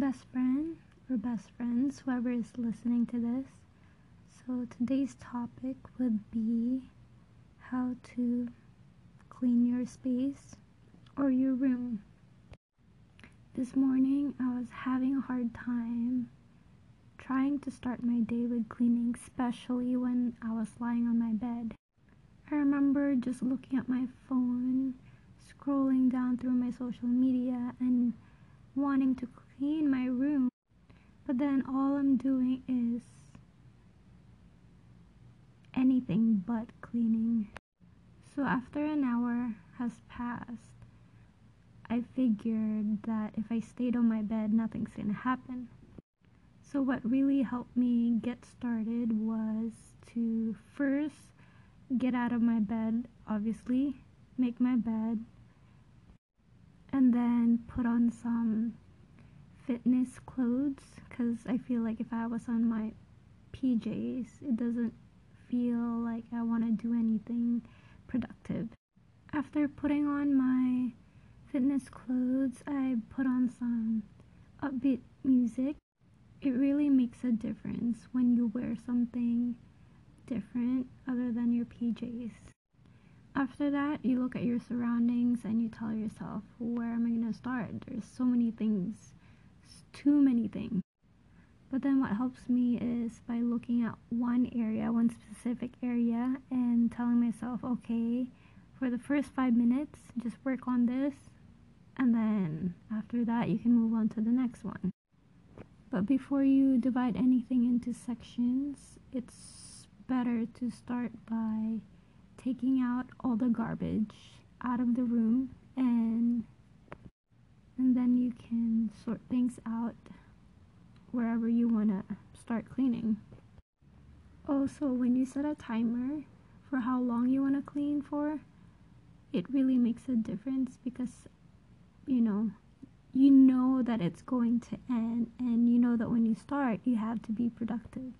best friend or best friends, whoever is listening to this. So, today's topic would be how to clean your space or your room. This morning, I was having a hard time trying to start my day with cleaning, especially when I was lying on my bed. I remember just looking at my phone, scrolling down through my social media, and wanting to clean my room. But then all I'm doing is anything but cleaning. So after an hour has passed, I figured that if I stayed on my bed, nothing's gonna happen. So, what really helped me get started was to first get out of my bed, obviously, make my bed, and then put on some fitness clothes because I feel like if I was on my PJs, it doesn't feel like I want to do anything productive. After putting on my fitness clothes, I put on some upbeat music. It really makes a difference when you wear something different other than your PJs. After that, you look at your surroundings and you tell yourself, where am I going to start? There's so many things, too many things. But then what helps me is by looking at one area, one specific area, and telling myself, okay, for the first five minutes, just work on this, and then after that, you can move on to the next one. But before you divide anything into sections, it's better to start by taking out all the garbage out of the room and and then you can sort things out wherever you want to start cleaning. Also, when you set a timer for how long you want to clean for, it really makes a difference because you know, you know that it's going to end and you know that when you start, you have to be productive.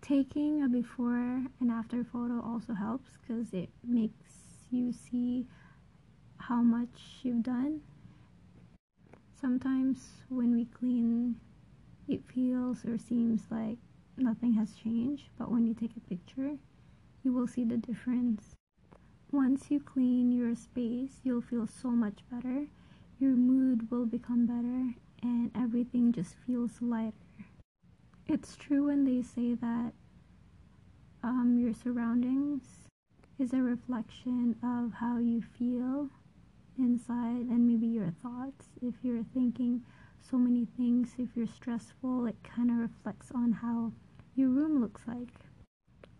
Taking a before and after photo also helps because it makes you see how much you've done. Sometimes when we clean, it feels or seems like nothing has changed, but when you take a picture, you will see the difference. Once you clean your space, you'll feel so much better. Your mood will become better, and everything just feels lighter. It's true when they say that um, your surroundings is a reflection of how you feel inside and maybe your thoughts. If you're thinking so many things, if you're stressful, it kind of reflects on how your room looks like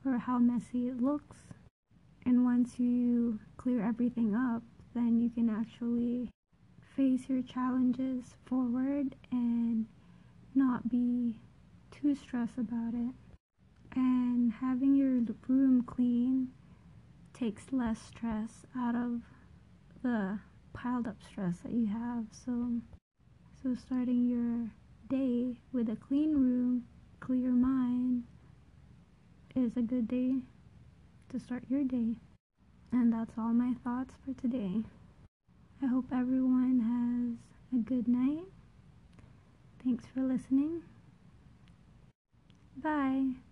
or how messy it looks. And once you clear everything up, then you can actually face your challenges forward and not be too stressed about it. And having your room clean takes less stress out of the piled up stress that you have. So, so starting your day with a clean room, clear mind is a good day to start your day. And that's all my thoughts for today. I hope everyone has a good night. Thanks for listening. Bye.